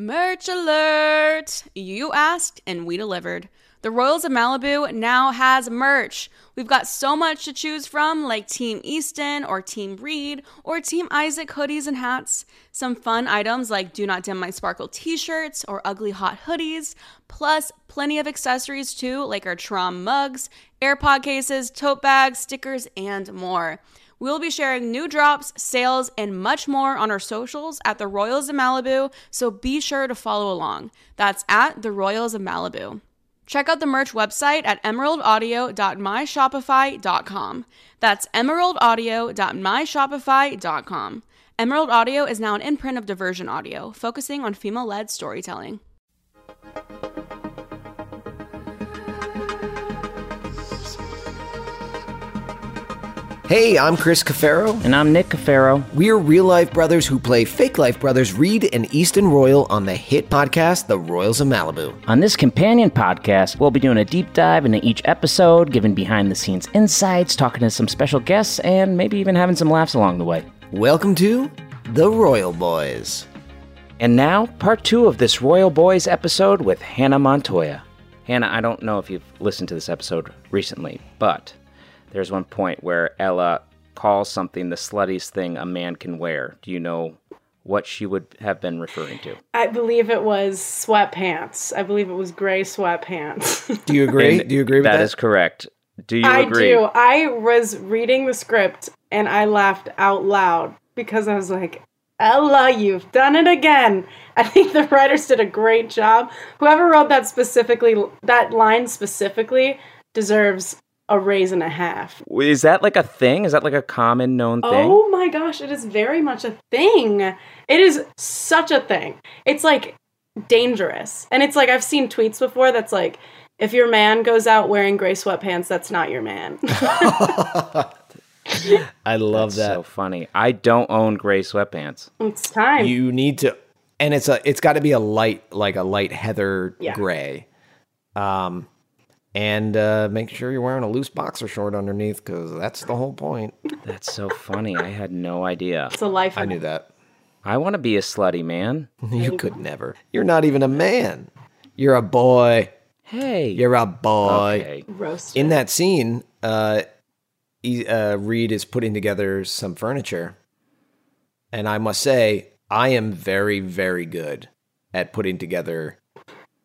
Merch alert! You asked and we delivered. The Royals of Malibu now has merch. We've got so much to choose from, like Team Easton or Team Reed or Team Isaac hoodies and hats. Some fun items like Do Not Dim My Sparkle t shirts or Ugly Hot hoodies, plus plenty of accessories too, like our Trom mugs, AirPod cases, tote bags, stickers, and more. We'll be sharing new drops, sales, and much more on our socials at the Royals of Malibu, so be sure to follow along. That's at the Royals of Malibu. Check out the merch website at emeraldaudio.myshopify.com. That's emeraldaudio.myshopify.com. Emerald Audio is now an imprint of Diversion Audio, focusing on female led storytelling. Hey, I'm Chris Cafero. And I'm Nick Cafero. We're real life brothers who play fake life brothers Reed and Easton Royal on the hit podcast, The Royals of Malibu. On this companion podcast, we'll be doing a deep dive into each episode, giving behind the scenes insights, talking to some special guests, and maybe even having some laughs along the way. Welcome to The Royal Boys. And now, part two of this Royal Boys episode with Hannah Montoya. Hannah, I don't know if you've listened to this episode recently, but there's one point where Ella calls something the sluttiest thing a man can wear. Do you know what she would have been referring to? I believe it was sweatpants. I believe it was gray sweatpants. Do you agree? do you agree with that? That is correct. Do you I agree? do. I was reading the script and I laughed out loud because I was like, Ella, you've done it again. I think the writers did a great job. Whoever wrote that specifically, that line specifically, deserves a raise and a half. Is that like a thing? Is that like a common known thing? Oh my gosh, it is very much a thing. It is such a thing. It's like dangerous. And it's like I've seen tweets before that's like if your man goes out wearing gray sweatpants, that's not your man. I love That's that. so funny. I don't own gray sweatpants. it's time. you need to and it's a it's got to be a light like a light heather Yeah. gray. Um and uh, make sure you're wearing a loose boxer short underneath because that's the whole point. That's so funny. I had no idea. it's a life. I knew that. I want to be a slutty man. You could never. You're not even a man. You're a boy. Hey. You're a boy. okay. roast. In that scene, uh, he, uh, Reed is putting together some furniture, and I must say, I am very, very good at putting together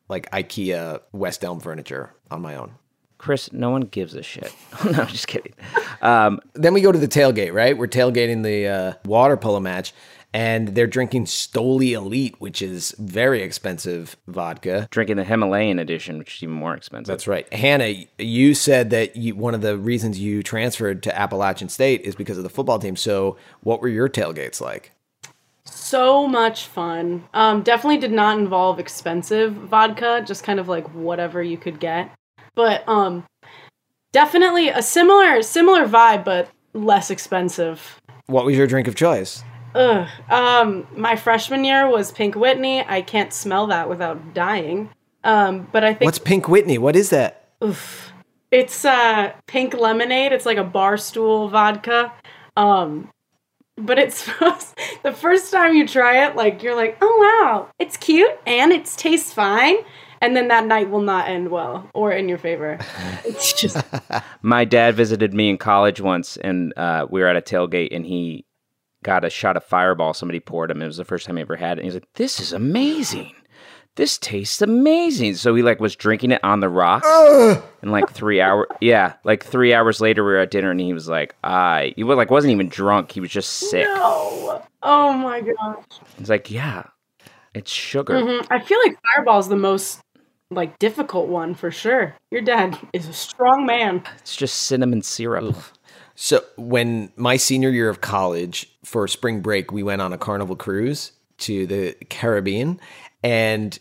like IKEA West Elm furniture on my own. Chris, no one gives a shit. no, I'm just kidding. Um, Then we go to the tailgate, right? We're tailgating the uh, water polo match, and they're drinking Stoli Elite, which is very expensive vodka. drinking the Himalayan edition, which is even more expensive. That's right. Hannah, you said that you, one of the reasons you transferred to Appalachian State is because of the football team. So, what were your tailgates like? So much fun. Um, definitely did not involve expensive vodka, just kind of like whatever you could get. But um, definitely a similar similar vibe, but less expensive. What was your drink of choice? Ugh. Um, my freshman year was Pink Whitney. I can't smell that without dying. Um, but I think What's Pink Whitney? What is that? It's uh pink lemonade. It's like a Barstool vodka. Um but it's supposed the first time you try it, like you're like, oh wow, it's cute and it tastes fine. And then that night will not end well or in your favor. It's just My dad visited me in college once, and uh, we were at a tailgate, and he got a shot of Fireball. Somebody poured him. It was the first time he ever had it. And he's like, "This is amazing. This tastes amazing." So he like was drinking it on the rocks, and like three hours, yeah, like three hours later, we were at dinner, and he was like, "I," he was like wasn't even drunk. He was just sick. no. Oh my gosh. He's like, "Yeah, it's sugar." Mhm. I feel like Fireball's the most like difficult one for sure. Your dad is a strong man. It's just cinnamon syrup." So, when my senior year of college for spring break, we went on a carnival cruise to the Caribbean, and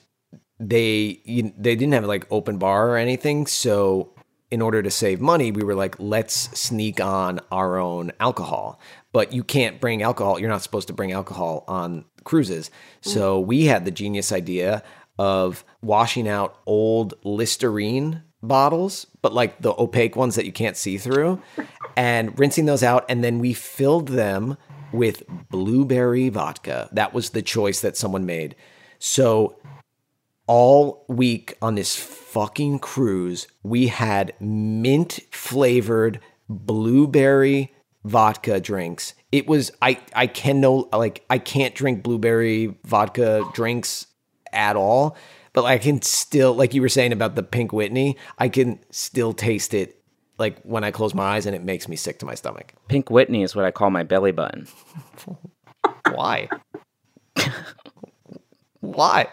they you, they didn't have like open bar or anything. So, in order to save money, we were like, let's sneak on our own alcohol. But you can't bring alcohol. You're not supposed to bring alcohol on cruises. So we had the genius idea of washing out old Listerine bottles, but like the opaque ones that you can't see through, and rinsing those out. And then we filled them with blueberry vodka. That was the choice that someone made. So all week on this fucking cruise, we had mint flavored blueberry vodka drinks. It was I I can no like I can't drink blueberry vodka drinks at all, but I can still like you were saying about the Pink Whitney, I can still taste it like when I close my eyes and it makes me sick to my stomach. Pink Whitney is what I call my belly button. Why? Why?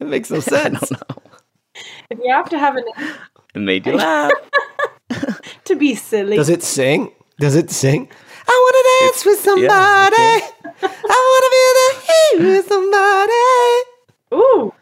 It makes no sense. If you have to have an It made you laugh. to be silly. Does it sing? Does it sing? I want to dance with somebody. yeah, I want to be the heat with somebody. Ooh,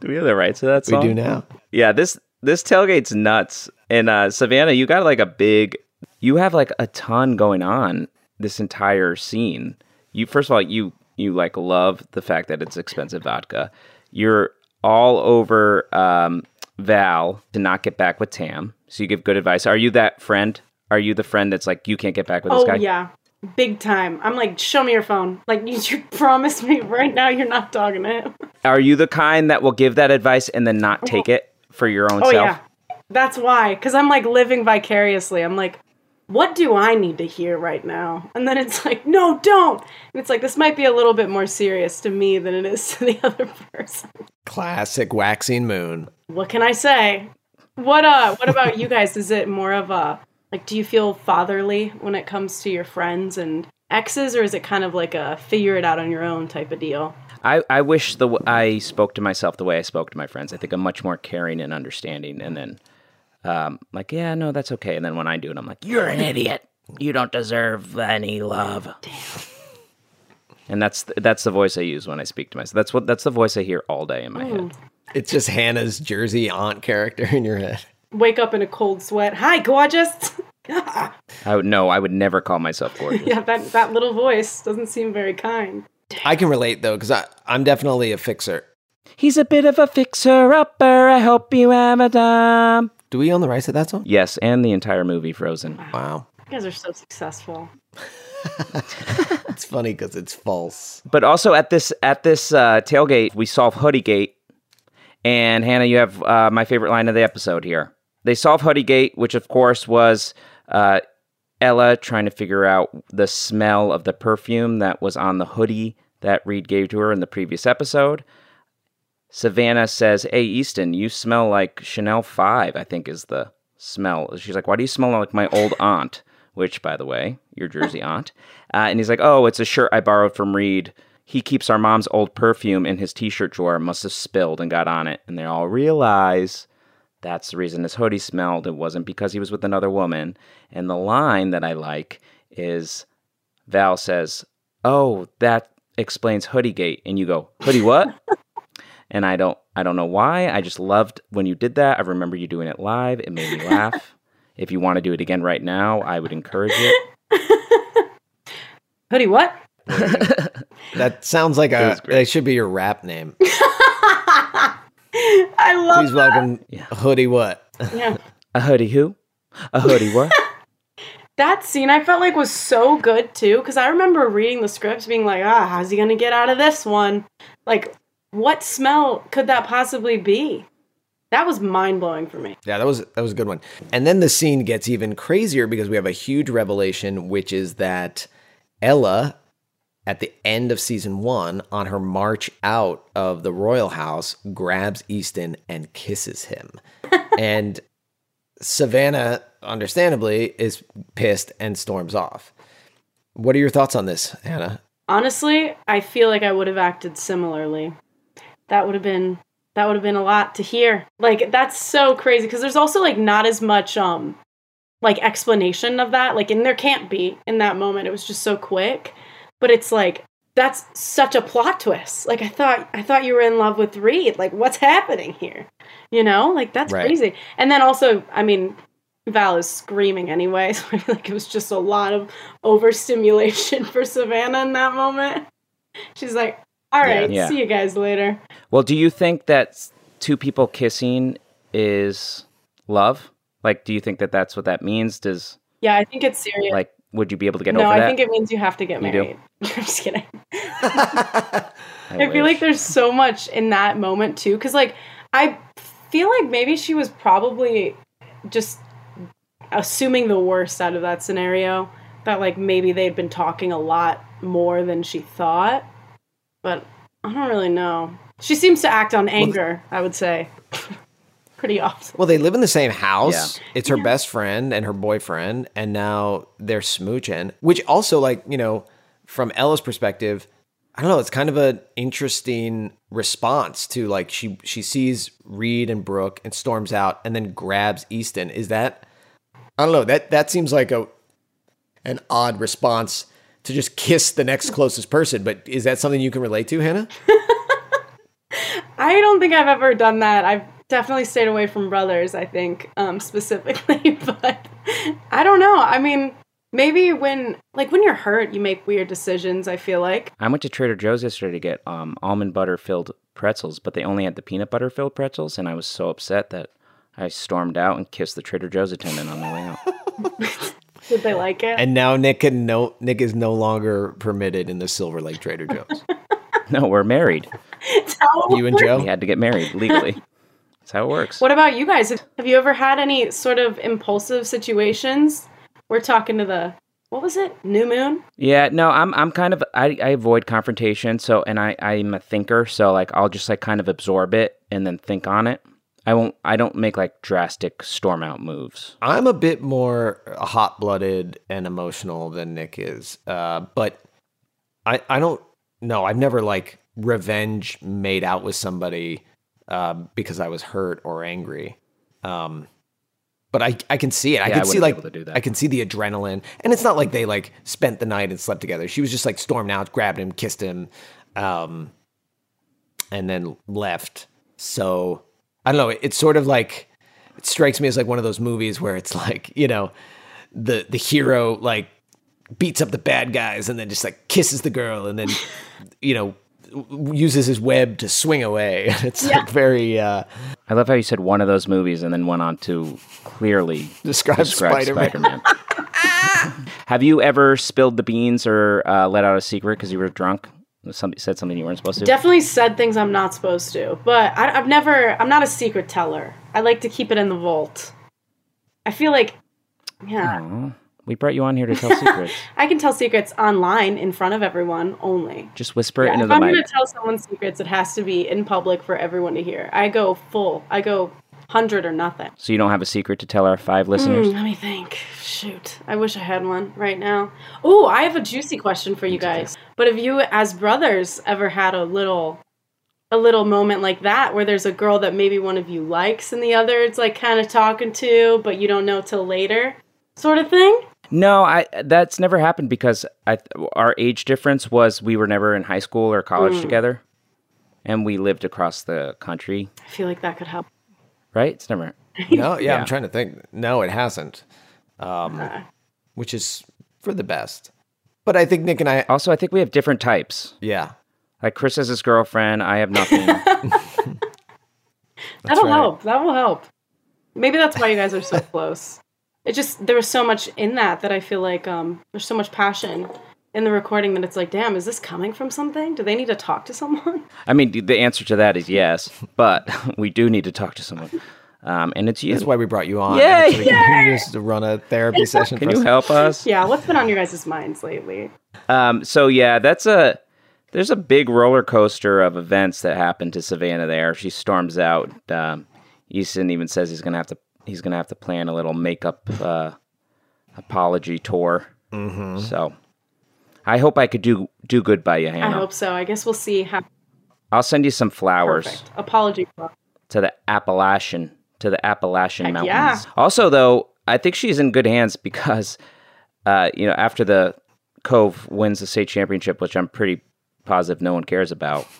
Do we have the rights to that song? We do now. Yeah, this this tailgate's nuts. And uh, Savannah, you got like a big, you have like a ton going on this entire scene. You first of all, you you like love the fact that it's expensive vodka. You're all over um, Val to not get back with Tam, so you give good advice. Are you that friend? Are you the friend that's like you can't get back with this oh guy? yeah, big time. I'm like, show me your phone. Like you, you promise me right now you're not talking to him. Are you the kind that will give that advice and then not take it for your own Oh self? yeah, that's why. Because I'm like living vicariously. I'm like, what do I need to hear right now? And then it's like, no, don't. And it's like this might be a little bit more serious to me than it is to the other person. Classic waxing moon. What can I say? What uh? What about you guys? Is it more of a like? Do you feel fatherly when it comes to your friends and exes, or is it kind of like a figure it out on your own type of deal? I, I wish the w- I spoke to myself the way I spoke to my friends. I think I'm much more caring and understanding. And then, um, like, yeah, no, that's okay. And then when I do it, I'm like, you're an idiot. You don't deserve any love. Damn. And that's that's the voice I use when I speak to myself. That's what that's the voice I hear all day in my head. It's just Hannah's Jersey aunt character in your head. Wake up in a cold sweat. Hi, gorgeous. I would no, I would never call myself gorgeous. yeah, that that little voice doesn't seem very kind. I can relate though, because I'm definitely a fixer. He's a bit of a fixer upper. I hope you have a time. Do we own the rights to that song? Yes, and the entire movie Frozen. Wow. You guys are so successful. It's funny because it's false. But also at this at this uh, tailgate, we solve Hoodie Gate. And Hannah, you have uh, my favorite line of the episode here. They solve Hoodie Gate, which of course was uh, Ella trying to figure out the smell of the perfume that was on the hoodie that Reed gave to her in the previous episode. Savannah says, "Hey, Easton, you smell like Chanel Five. I think is the smell." She's like, "Why do you smell like my old aunt?" Which, by the way, your Jersey aunt. Uh, and he's like, "Oh, it's a shirt I borrowed from Reed. He keeps our mom's old perfume in his T-shirt drawer. Must have spilled and got on it." And they all realize that's the reason his hoodie smelled. It wasn't because he was with another woman. And the line that I like is Val says, "Oh, that explains Hoodie Gate." And you go, "Hoodie what?" and I don't I don't know why. I just loved when you did that. I remember you doing it live. It made me laugh. if you want to do it again right now, I would encourage it. Hoodie, what? That sounds like a. was. That should be your rap name. I love Please welcome Hoodie. What? yeah. A hoodie who? A hoodie what? That scene I felt like was so good too, because I remember reading the scripts being like, ah, how's he gonna get out of this one? Like, what smell could that possibly be? That was mind blowing for me. Yeah, that was that was a good one. And then the scene gets even crazier because we have a huge revelation, which is that Ella, at the end of season one, on her march out of the royal house, grabs Easton and kisses him. and Savannah, understandably, is pissed and storms off. What are your thoughts on this, Hannah? Honestly, I feel like I would have acted similarly. That would have been that would have been a lot to hear. Like that's so crazy because there's also like not as much um like explanation of that. Like and there can't be in that moment. It was just so quick. But it's like that's such a plot twist. Like I thought I thought you were in love with Reed. Like what's happening here? You know? Like that's Right. crazy. And then also, I mean, Val is screaming anyway, so I feel like it was just a lot of overstimulation for Savannah in that moment. She's like, "All right, Yeah. see you guys later." Well, do you think that two people kissing is love? Like, do you think that that's what that means? Does Yeah, I think it's serious. like would you be able to get no, over that? No, I think it means you have to get You married. I'm just kidding. I, feel like there's so much in that moment too, because like I feel like maybe she was probably just assuming the worst out of that scenario. That like maybe they'd been talking a lot more than she thought, but I don't really know. She seems to act on anger. I would say pretty often. Well, they live in the same house. Yeah. It's her best friend and her boyfriend, and now they're smooching. Which also, like you know, from Ella's perspective, I don't know. It's kind of an interesting response to like she she sees Reed and Brooke and storms out, and then grabs Easton. Is that I don't know. That that seems like a an odd response to just kiss the next closest person. But is that something you can relate to, Hannah? I don't think I've ever done that. I've definitely stayed away from brothers, I think, um, specifically, but I don't know. I mean, maybe when like when you're hurt, you make weird decisions, I feel like. I went to Trader Joe's yesterday to get um, almond butter filled pretzels, but they only had the peanut butter filled pretzels, and I was so upset that I stormed out and kissed the Trader Joe's attendant on the way out. Did they like it? And now Nick can no Nick is no longer permitted in the Silver Lake Trader Joe's. no, we're married. You and Joe. We had to get married legally. That's how it works. What about you guys? Have you ever had any sort of impulsive situations? We're talking to the what was it? New moon? Yeah, no, I'm I'm kind of I, I avoid confrontation, so and I I'm a thinker, so like I'll just like kind of absorb it and then think on it. I won't I don't make like drastic storm out moves. I'm a bit more hot blooded and emotional than Nick is. Uh, but I I don't know. I've never like revenge made out with somebody uh, because I was hurt or angry. Um, but I I can see it. I Yeah, I can see like able to do that. I can see the adrenaline, and it's not like they like spent the night and slept together. She was just like stormed out, grabbed him, kissed him, um, and then left. So I don't know. It, it's sort of like it strikes me as like one of those movies where it's like you know the the hero like beats up the bad guys and then just like kisses the girl and then you know uses his web to swing away. It's like very uh I love how you said one of those movies and then went on to clearly describe, describe Spider-Man. Spider-Man. Have you ever spilled the beans or uh, let out a secret because you were drunk? Somebody said something you weren't supposed to. Definitely said things I'm not supposed to, but I, I've never. I'm not a secret teller. I like to keep it in the vault. I feel like, yeah, Aw, we brought you on here to tell secrets. I can tell secrets online in front of everyone only. Just whisper it Yeah, into if the I'm mic. gonna tell someone secrets, it has to be in public for everyone to hear. I go full. I go hundred or nothing. So you don't have a secret to tell our five listeners? Hmm, let me think. Shoot, I wish I had one right now. Oh, I have a juicy question for you guys. But have you, as brothers, ever had a little, a little moment like that where there's a girl that maybe one of you likes and the other it's like kind of talking to, but you don't know till later, sort of thing? No, I that's never happened because I our age difference was we were never in high school or college together, and we lived across the country. I feel like that could help. Right? It's never. No, yeah, Yeah. I'm trying to think. No, it hasn't. Um Uh, which is for the best. But I think Nick and I Also, I think we have different types. yeah. Like Chris has his girlfriend. I have nothing. That'll right. help. That will help. Maybe that's why you guys are so close. It just there was so much in that that I feel like um there's so much passion in the recording that it's like, damn, is this coming from something? Do they need to talk to someone? I mean, the- the answer to that is yes, but we do need to talk to someone, um, and it's you. That's why we brought you on. Yay! actually. You to run a therapy session Can for you us. help us? yeah, what's been on your guys' minds lately? Um, so yeah, that's a there's a big roller coaster of events that happened to Savannah there. She storms out. Um, Easton even says he's gonna have to he's gonna have to plan a little makeup uh, apology tour. Mm-hmm. So I hope I could do do good by you, I hope so. I guess we'll see how I'll send you some flowers perfect. Apology. to the Appalachian to the Appalachian Heck Mountains. yeah. Also, though, I think she's in good hands because, uh, you know, after the Cove wins the state championship, which I'm pretty positive no one cares about.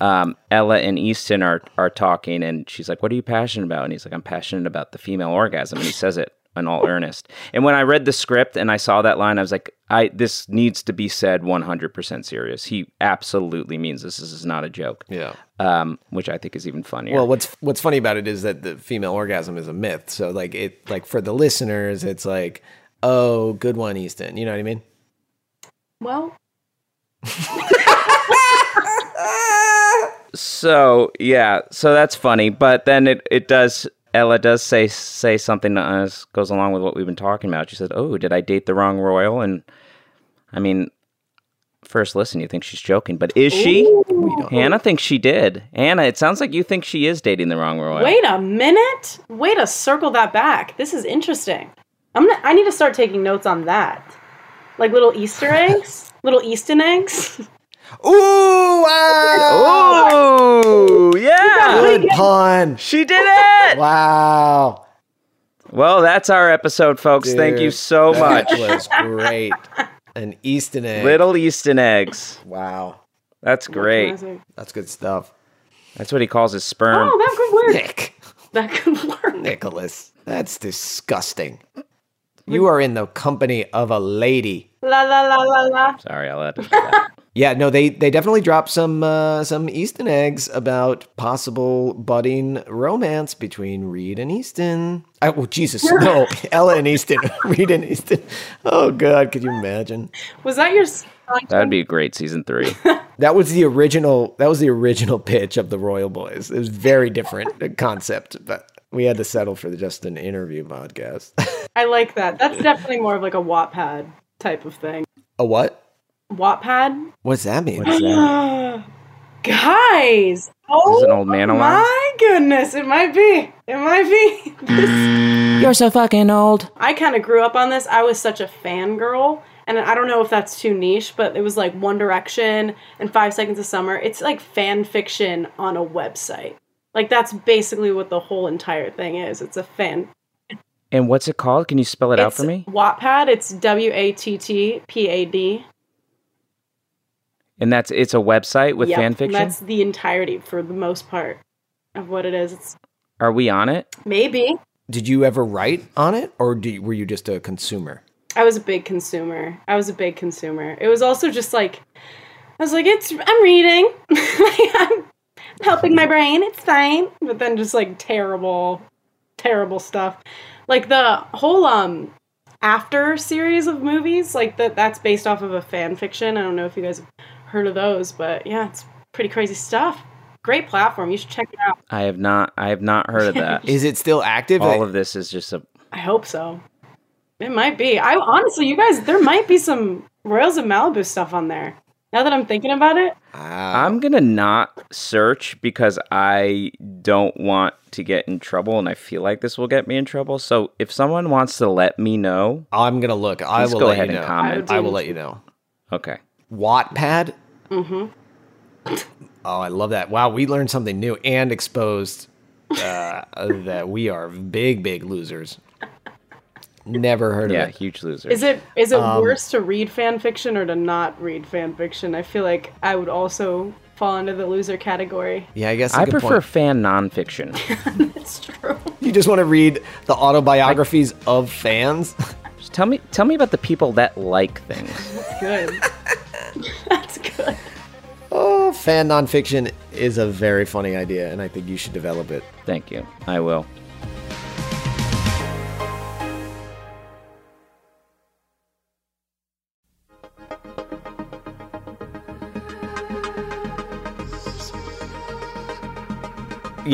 Um, Ella and Easton are are talking, and she's like, "What are you passionate about?" And he's like, "I'm passionate about the female orgasm," and he says it in all earnest. And when I read the script and I saw that line, I was like, "I this needs to be said 100% serious. He absolutely means this. This is not a joke." Yeah. Um, which I think is even funnier. Well, what's what's funny about it is that the female orgasm is a myth. So like it like for the listeners, it's like, oh, good one, Easton. You know what I mean? Well, So yeah, so that's funny, but then it, it does. Ella does say say something that uh, goes along with what we've been talking about. She said, "Oh, did I date the wrong royal?" And I mean, first listen, you think she's joking, but is she? Hannah thinks she did. Anna, it sounds like you think she is dating the wrong royal. Wait a minute. Way to circle that back. This is interesting. I'm gonna, I need to start taking notes on that. Like little Easter eggs, little Easton eggs. Ooh, wow. Oh, yeah, Good pun. she did it. Wow. Well, that's our episode, folks. Thank you Dude, so that much. was great. An Easton egg. Little Easton eggs. Wow. That's great. That's good stuff. That's what he calls his sperm. Oh, that could work. Nick. That could work. Nicholas. That's disgusting. You are in the company of a lady. La la la la la. Sorry, I'll edit that. Yeah, no, they they definitely dropped some uh, some Easton eggs about possible budding romance between Reed and Easton. Oh, Jesus, no, Ella and Easton, Reed and Easton. Oh God, could you imagine? Was that your? That'd be a great season three. That was the original. That was the original pitch of the Royal Boys. It was very different concept, but we had to settle for just an interview podcast. I like that. That's definitely more of like a Wattpad type of thing. a what? Wattpad. What's that mean? What's that? Guys. Oh Is an old man alarm? my goodness, it might be. It might be. this... You're so fucking old. I kind of grew up on this. I was such a fangirl. And I don't know if that's too niche, but it was like One Direction and Five Seconds of Summer. It's like fan fiction on a website. Like that's basically what the whole entire thing is. It's a fan. And what's it called? Can you spell it out for me? Wattpad. It's W A T T P A D. And that's it's a website with Yep, fan and fiction. That's the entirety for the most part of what it is. It's Are we on it? maybe. Did you ever write on it, or do you, were you just a consumer? I was a big consumer. I was a big consumer. It was also just like I was like, it's I'm reading. I'm helping my brain. It's fine. But then just like terrible, terrible stuff. Like the whole um after series of movies, like that that's based off of a fan fiction. I don't know if you guys have heard of those, but yeah, it's pretty crazy stuff. Great platform. You should check it out. I have not. I have not heard of that. Is it still active? All of this is just a. I hope so. It might be. I honestly, you guys, there might be some Royals of Malibu stuff on there. Now that I'm thinking about it, I'm gonna not search because I don't want to get in trouble, and I feel like this will get me in trouble. So if someone wants to let me know, I'm gonna look. I will go let ahead you and know. comment. I will let you know. Okay. Wattpad. Mm-hmm. Oh, I love that! Wow, we learned something new and exposed uh, that we are big, big losers. Never heard Yeah, of it. huge loser. is it is it Um, worse to read fan fiction or to not read fan fiction? I feel like I would also fall into the loser category. Yeah, I guess. a I good prefer point. fan nonfiction. That's true. You just want to read the autobiographies of fans. Just tell me, tell me about the people that like things. That's good. That's good. Oh, fan nonfiction is a very funny idea, and I think you should develop it. Thank you. I will.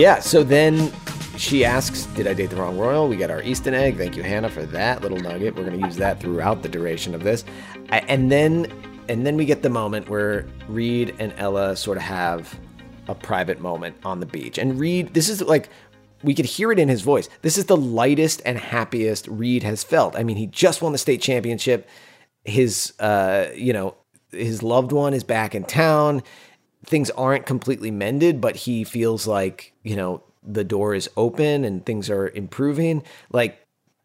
Yeah, so then she asks, Did I date the wrong royal? We get our Easton egg. Thank you, Hannah, for that little nugget. We're going to use that throughout the duration of this. And then and then we get the moment where Reed and Ella sort of have a private moment on the beach. And Reed, this is like we could hear it in his voice. This is the lightest and happiest Reed has felt. I mean, he just won the state championship. His uh, you know, his loved one is back in town things aren't completely mended, but he feels like, you know, the door is open and things are improving. Like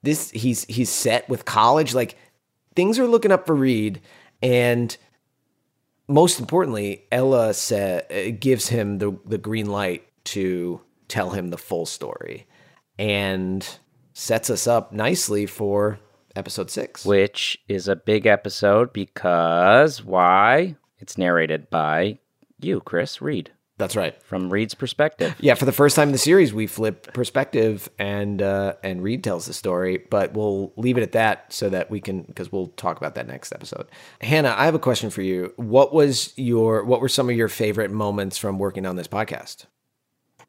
this he's he's set with college. Like things are looking up for Reed and most importantly, Ella sa- uh, gives him the the green light to tell him the full story and sets us up nicely for episode 6. which is a big episode because why? It's narrated by you, Chris Reed. That's right. from Reed's perspective. Yeah, for the first time in the series, we flip perspective, and uh, and Reed tells the story. But we'll leave it at that so that we can because we'll talk about that next episode. Hannah, I have a question for you. What was your what were some of your favorite moments from working on this podcast?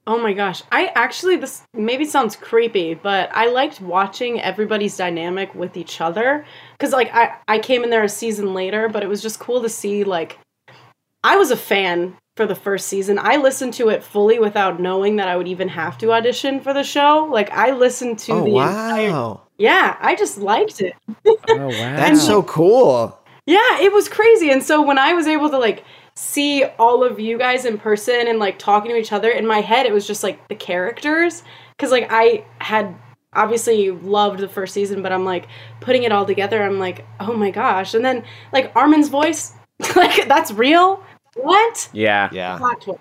Oh my gosh. I actually, this maybe sounds creepy, but I liked watching everybody's dynamic with each other. Because, like, I, I came in there a season later, but it was just cool to see, like, I was a fan for the first season. I listened to it fully without knowing that I would even have to audition for the show. Like, I listened to Oh the entire. Yeah, I just liked it. Oh wow. that's so cool. Yeah, it was crazy. And so when I was able to like see all of you guys in person and like talking to each other, in my head it was just like the characters cuz like I had obviously loved the first season, but I'm like putting it all together, I'm like, "Oh my gosh." And then like Armin's voice, like that's real? What? Yeah. Yeah, Plot twist.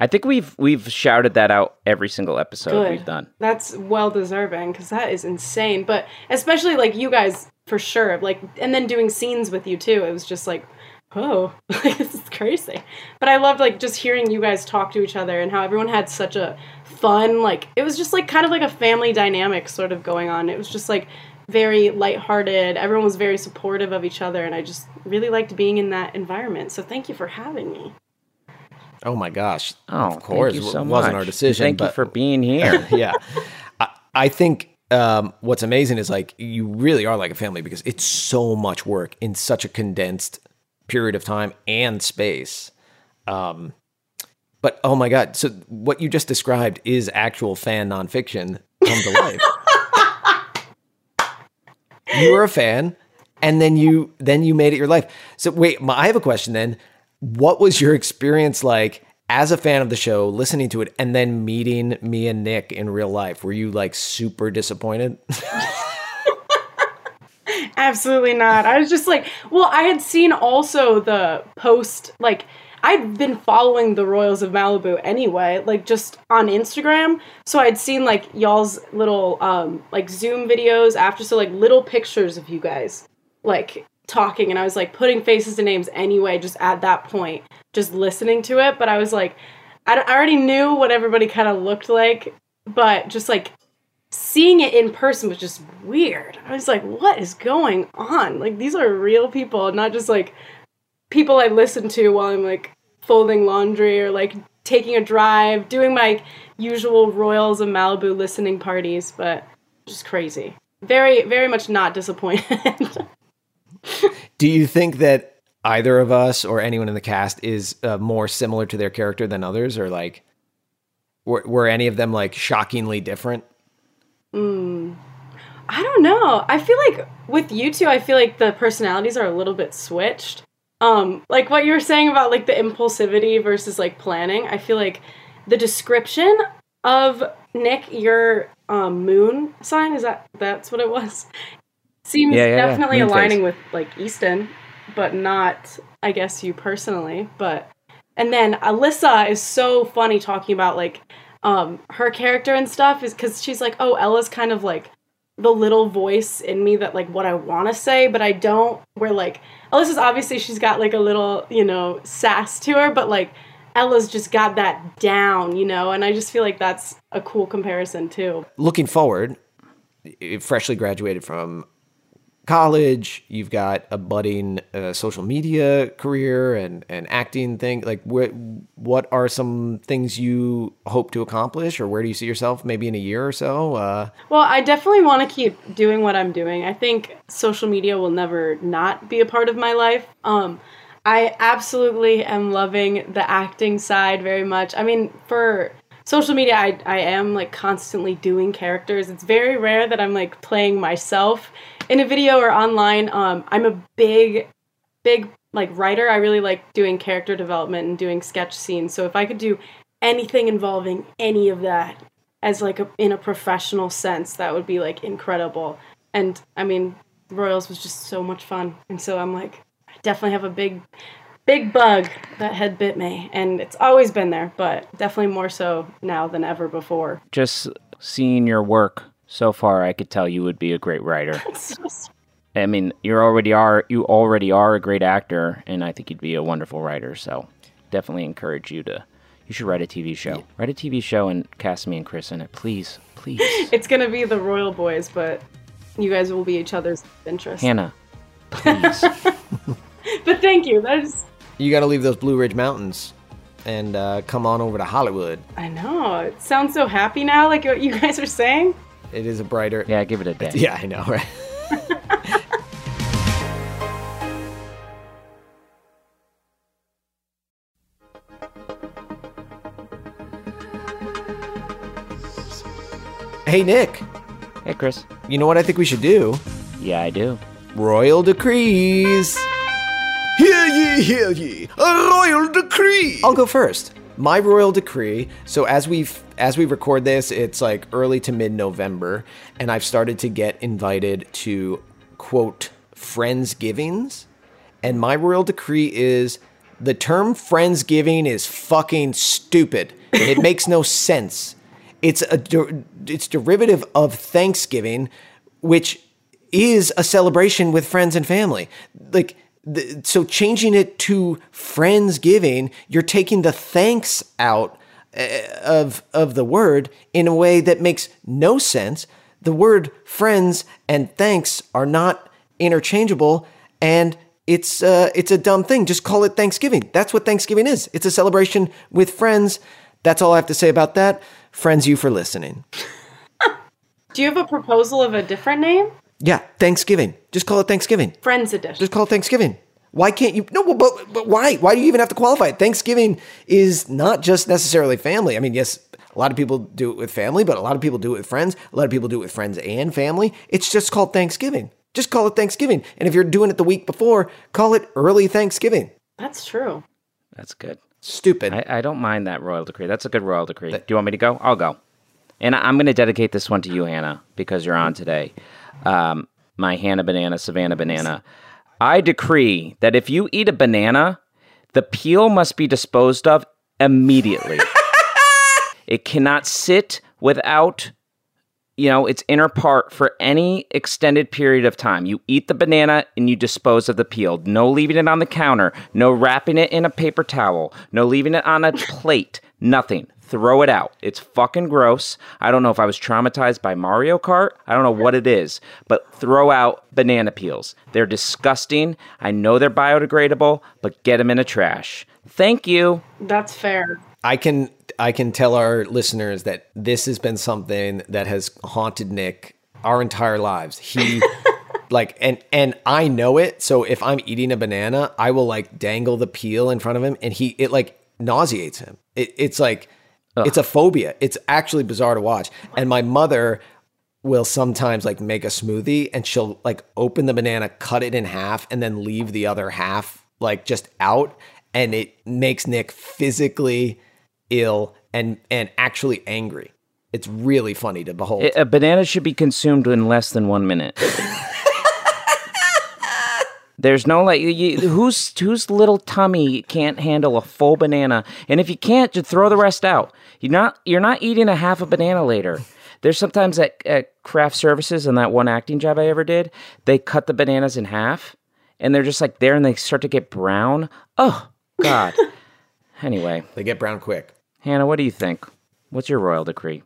I think we've we've shouted that out every single episode Good. we've done. That's well deserving because that is insane. But especially like you guys for sure. Like and then doing scenes with you too. It was just like, oh, this is crazy. But I loved like just hearing you guys talk to each other and how everyone had such a fun like it was just like kind of like a family dynamic sort of going on. It was just like very lighthearted. Everyone was very supportive of each other and I just really liked being in that environment. So thank you for having me. Oh my gosh! Oh, of course, thank you it wasn't much. our decision. Thank you for being here. yeah, I, I think um, what's amazing is like you really are like a family because it's so much work in such a condensed period of time and space. Um, but oh my god! So what you just described is actual fan nonfiction come to life. you were a fan, and then you then you made it your life. So wait, I have a question then. What was your experience like as a fan of the show, listening to it, and then meeting me and Nick in real life? Were you like super disappointed? Absolutely not. I was just like, well, I had seen also the post, like, I'd been following the Royals of Malibu anyway, like just on Instagram. So I'd seen like y'all's little um like Zoom videos after so like little pictures of you guys like talking and I was like putting faces to names anyway just at that point, just listening to it, but I was like I, I already knew what everybody kind of looked like, but just like seeing it in person was just weird. I was like, what is going on? Like these are real people, not just like people I listen to while I'm like folding laundry or like taking a drive, doing my usual Royals of Malibu listening parties, but just crazy. Very, very much not disappointed. Do you think that either of us or anyone in the cast is uh, more similar to their character than others, or like were, were any of them like shockingly different? I don't know. I feel like with you two, I feel like the personalities are a little bit switched. Um, like what you were saying about like the impulsivity versus like planning. I feel like the description of Nick, your um, moon sign is that that's what it was. Seems Yeah, yeah, yeah. definitely phase. aligning with like Easton, but not I guess you personally. But and then Alyssa is so funny talking about like um her character and stuff is because she's like, oh, Ella's kind of like the little voice in me that like what I want to say, but I don't. Where like Alyssa's obviously she's got like a little you know sass to her, but like Ella's just got that down, you know, and I just feel like that's a cool comparison too. Looking forward, freshly graduated from college, you've got a budding uh, social media career and and acting thing. Like, what what are some things you hope to accomplish, or where do you see yourself maybe in a year or so? Uh, Well, I definitely want to keep doing what I'm doing. I think social media will never not be a part of my life. Um, I absolutely am loving the acting side very much. I mean, for social media, I, I am like constantly doing characters. It's very rare that I'm like playing myself in a video or online. Um, I'm a big, big like writer. I really like doing character development and doing sketch scenes. So if I could do anything involving any of that as like a, in a professional sense, that would be like incredible. And I mean, Royals was just so much fun, and so I'm like, I definitely have a big, big bug that had bit me, and it's always been there, but definitely more so now than ever before. Just seeing your work so far, I could tell you would be a great writer. I mean, you already are you already are a great actor, and I think you'd be a wonderful writer. So, definitely encourage you to You should write a TV show. Write a TV show and cast me and Chris in it, please, please. It's gonna be the Royal Boys, but you guys will be each other's interest. Hannah, please. But thank you. That's You got to leave those Blue Ridge Mountains and uh, come on over to Hollywood. I know. It sounds so happy now, like what you guys are saying. It is a brighter. yeah, give it a day. Yeah, I know, right? hey, Nick, Hey, Chris. you know what I think we should do? Yeah, I do. Royal decrees. Hear ye, hear ye, a royal decree. I'll go first. My royal decree. So as we as we record this, it's like early to mid November, and I've started to get invited to quote friendsgivings, and my royal decree is the term friendsgiving is fucking stupid. It makes no sense. It's a it's derivative of Thanksgiving, which is a celebration with friends and family. Like, the, so changing it to Friendsgiving, you're taking the thanks out of of the word in a way that makes no sense. The word friends and thanks are not interchangeable, and it's uh, it's a dumb thing. Just call it Thanksgiving. That's what Thanksgiving is. It's a celebration with friends. That's all I have to say about that. Friends, you for listening. Do you have a proposal of a different name? Yeah, Thanksgiving. Just call it Thanksgiving. Friends edition. Just call it Thanksgiving. Why can't you? No, but, but why? Why do you even have to qualify it? Thanksgiving is not just necessarily family. I mean, yes, a lot of people do it with family, but a lot of people do it with friends. A lot of people do it with friends and family. It's just called Thanksgiving. Just call it Thanksgiving. And if you're doing it the week before, call it early Thanksgiving. That's true. That's good. Stupid. I, I don't mind that royal decree. That's a good royal decree. Do you want me to go? I'll go. And I- I'm going to dedicate this one to you, Hannah, because you're on today. Um, my Hannah banana, Savannah banana. I decree that if you eat a banana, the peel must be disposed of immediately. it cannot sit without you know its inner part for any extended period of time. You eat the banana and you dispose of the peel. No leaving it on the counter. No wrapping it in a paper towel. No leaving it on a plate. Nothing throw it out it's fucking gross i don't know if i was traumatized by mario kart i don't know what it is but throw out banana peels they're disgusting i know they're biodegradable but get them in a trash thank you That's fair. I can I can tell our listeners that this has been something that has haunted Nick our entire lives. He like and and I know it. So if I'm eating a banana, I will like dangle the peel in front of him, and he it like nauseates him. It, it's like it's a phobia. It's actually bizarre to watch. And my mother will sometimes like make a smoothie and she'll like open the banana, cut it in half, and then leave the other half like just out. And it makes Nick physically ill and and actually angry. It's really funny to behold. A banana should be consumed in less than one minute. There's no like you, whose whose little tummy can't handle a full banana, and if you can't, just throw the rest out. You're not you're not eating a half a banana later. There's sometimes at, at craft services and that one acting job I ever did, they cut the bananas in half, and they're just like there, and they start to get brown. Oh God. anyway, they get brown quick. Hannah, what do you think? What's your royal decree?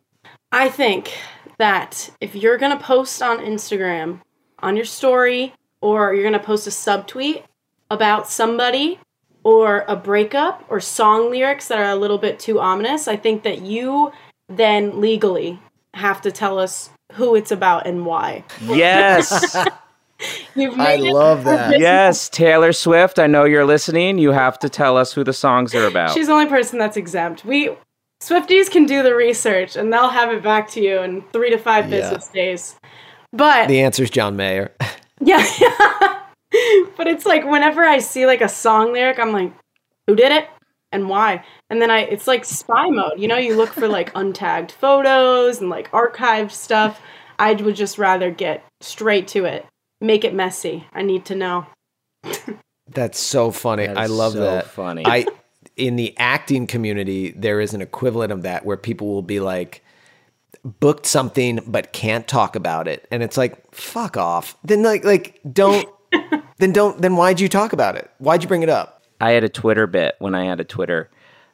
I think that if you're gonna post on Instagram, on your story, or you're gonna post a subtweet about somebody or a breakup or song lyrics that are a little bit too ominous, I think that you then legally have to tell us who it's about and why. Yes. You've I made it love that. Yes, Taylor Swift, I know you're listening. You have to tell us who the songs are about. She's the only person that's exempt. We Swifties can do the research and they'll have it back to you in three to five Yeah. business days. But The answer is John Mayer. yeah, but it's like whenever I see like a song lyric, I'm like, who did it and why? And then I, it's like spy mode. You know, you look for like untagged photos and like archived stuff. I would just rather get straight to it. Make it messy. I need to know. That's so funny. That I love so that. funny. I in the acting community, there is an equivalent of that where people will be like booked something but can't talk about it. And it's like, fuck off. Then like like don't then don't then why'd you talk about it? Why'd you bring it up? I had a Twitter bit when I had a Twitter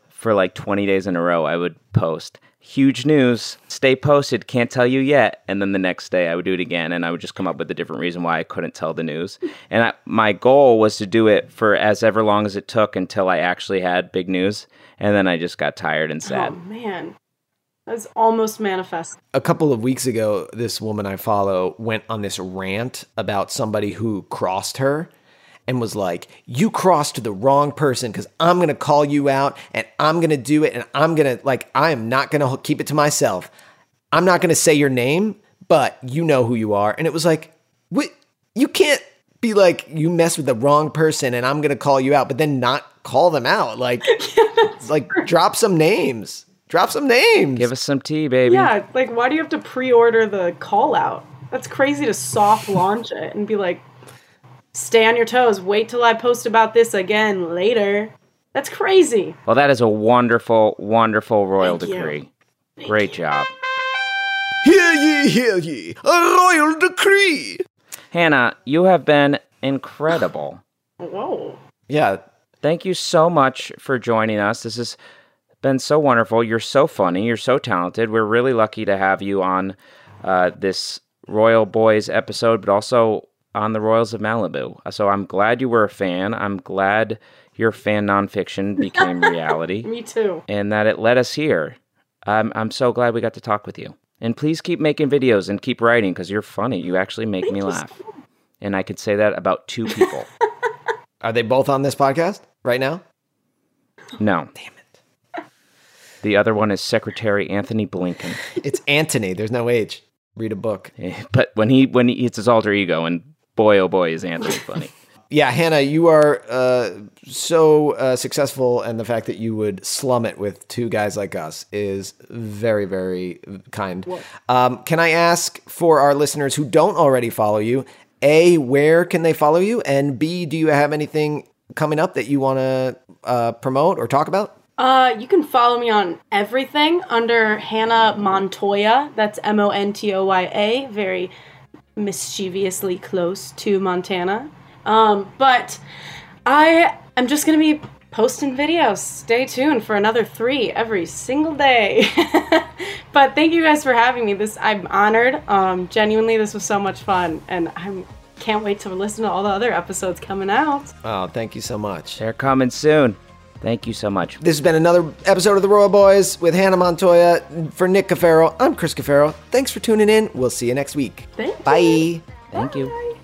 for like 20 days in a row, I would post huge news, stay posted, can't tell you yet. And then the next day I would do it again and I would just come up with a different reason why I couldn't tell the news. And I, my goal was to do it for as ever long as it took until I actually had big news. And then I just got tired and oh, sad. Oh man, that's almost manifest. a couple of weeks ago, this woman I follow went on this rant about somebody who crossed her and was like, You crossed to the wrong person because I'm going to call you out and I'm going to do it and I'm going to, like, I am not going to keep it to myself. I'm not going to say your name, but you know who you are. And it was like, what? You can't be like, you mess with the wrong person and I'm going to call you out, but then not call them out. Like, like drop some names. Drop some names. Give us some tea, baby. Yeah, like why do you have to pre-order the call out? That's crazy to soft launch it and be like, stay on your toes. Wait till I post about this again later. That's crazy. Well, that is a wonderful, wonderful royal Thank you. decree. Great job. Hear ye, hear ye, a royal decree. Hannah, you have been incredible. Whoa. Yeah, Thank you so much for joining us. This has been so wonderful. You're so funny. You're so talented. We're really lucky to have you on uh, this Royal Boys episode, but also on the Royals of Malibu. So I'm glad you were a fan. I'm glad your fan nonfiction became reality Me too. and that it led us here. I'm, I'm so glad we got to talk with you. And please keep making videos and keep writing because you're funny. You actually make me laugh. And I could say that about two people. are they both on this podcast right now? No. Damn it. The other one is Secretary Antony Blinken. It's Antony. There's no age. Read a book. Eh, But when he when he, it's his alter ego, and boy oh boy is Antony funny. Yeah, Hannah, you are uh, so uh, successful, and the fact that you would slum it with two guys like us is very, very kind. Um, can I ask for our listeners who don't already follow you, A, where can they follow you? And B, do you have anything coming up that you want to uh, promote or talk about? Uh, you can follow me on everything under Hannah Montoya. That's M O N T O Y A. Very mischievously close to Montana. Um, but I am just gonna be posting videos. Stay tuned for another three every single day. but thank you guys for having me. This I'm honored. Um, genuinely, this was so much fun, and I'm can't wait to listen to all the other episodes coming out. Oh, thank you so much. They're coming soon. Thank you so much. This has been another episode of The Royal Boys with Hannah Montoya. For Nick Cafero, I'm Chris Cafero. Thanks for tuning in. We'll see you next week. Thank you. Bye. Thank you. Bye.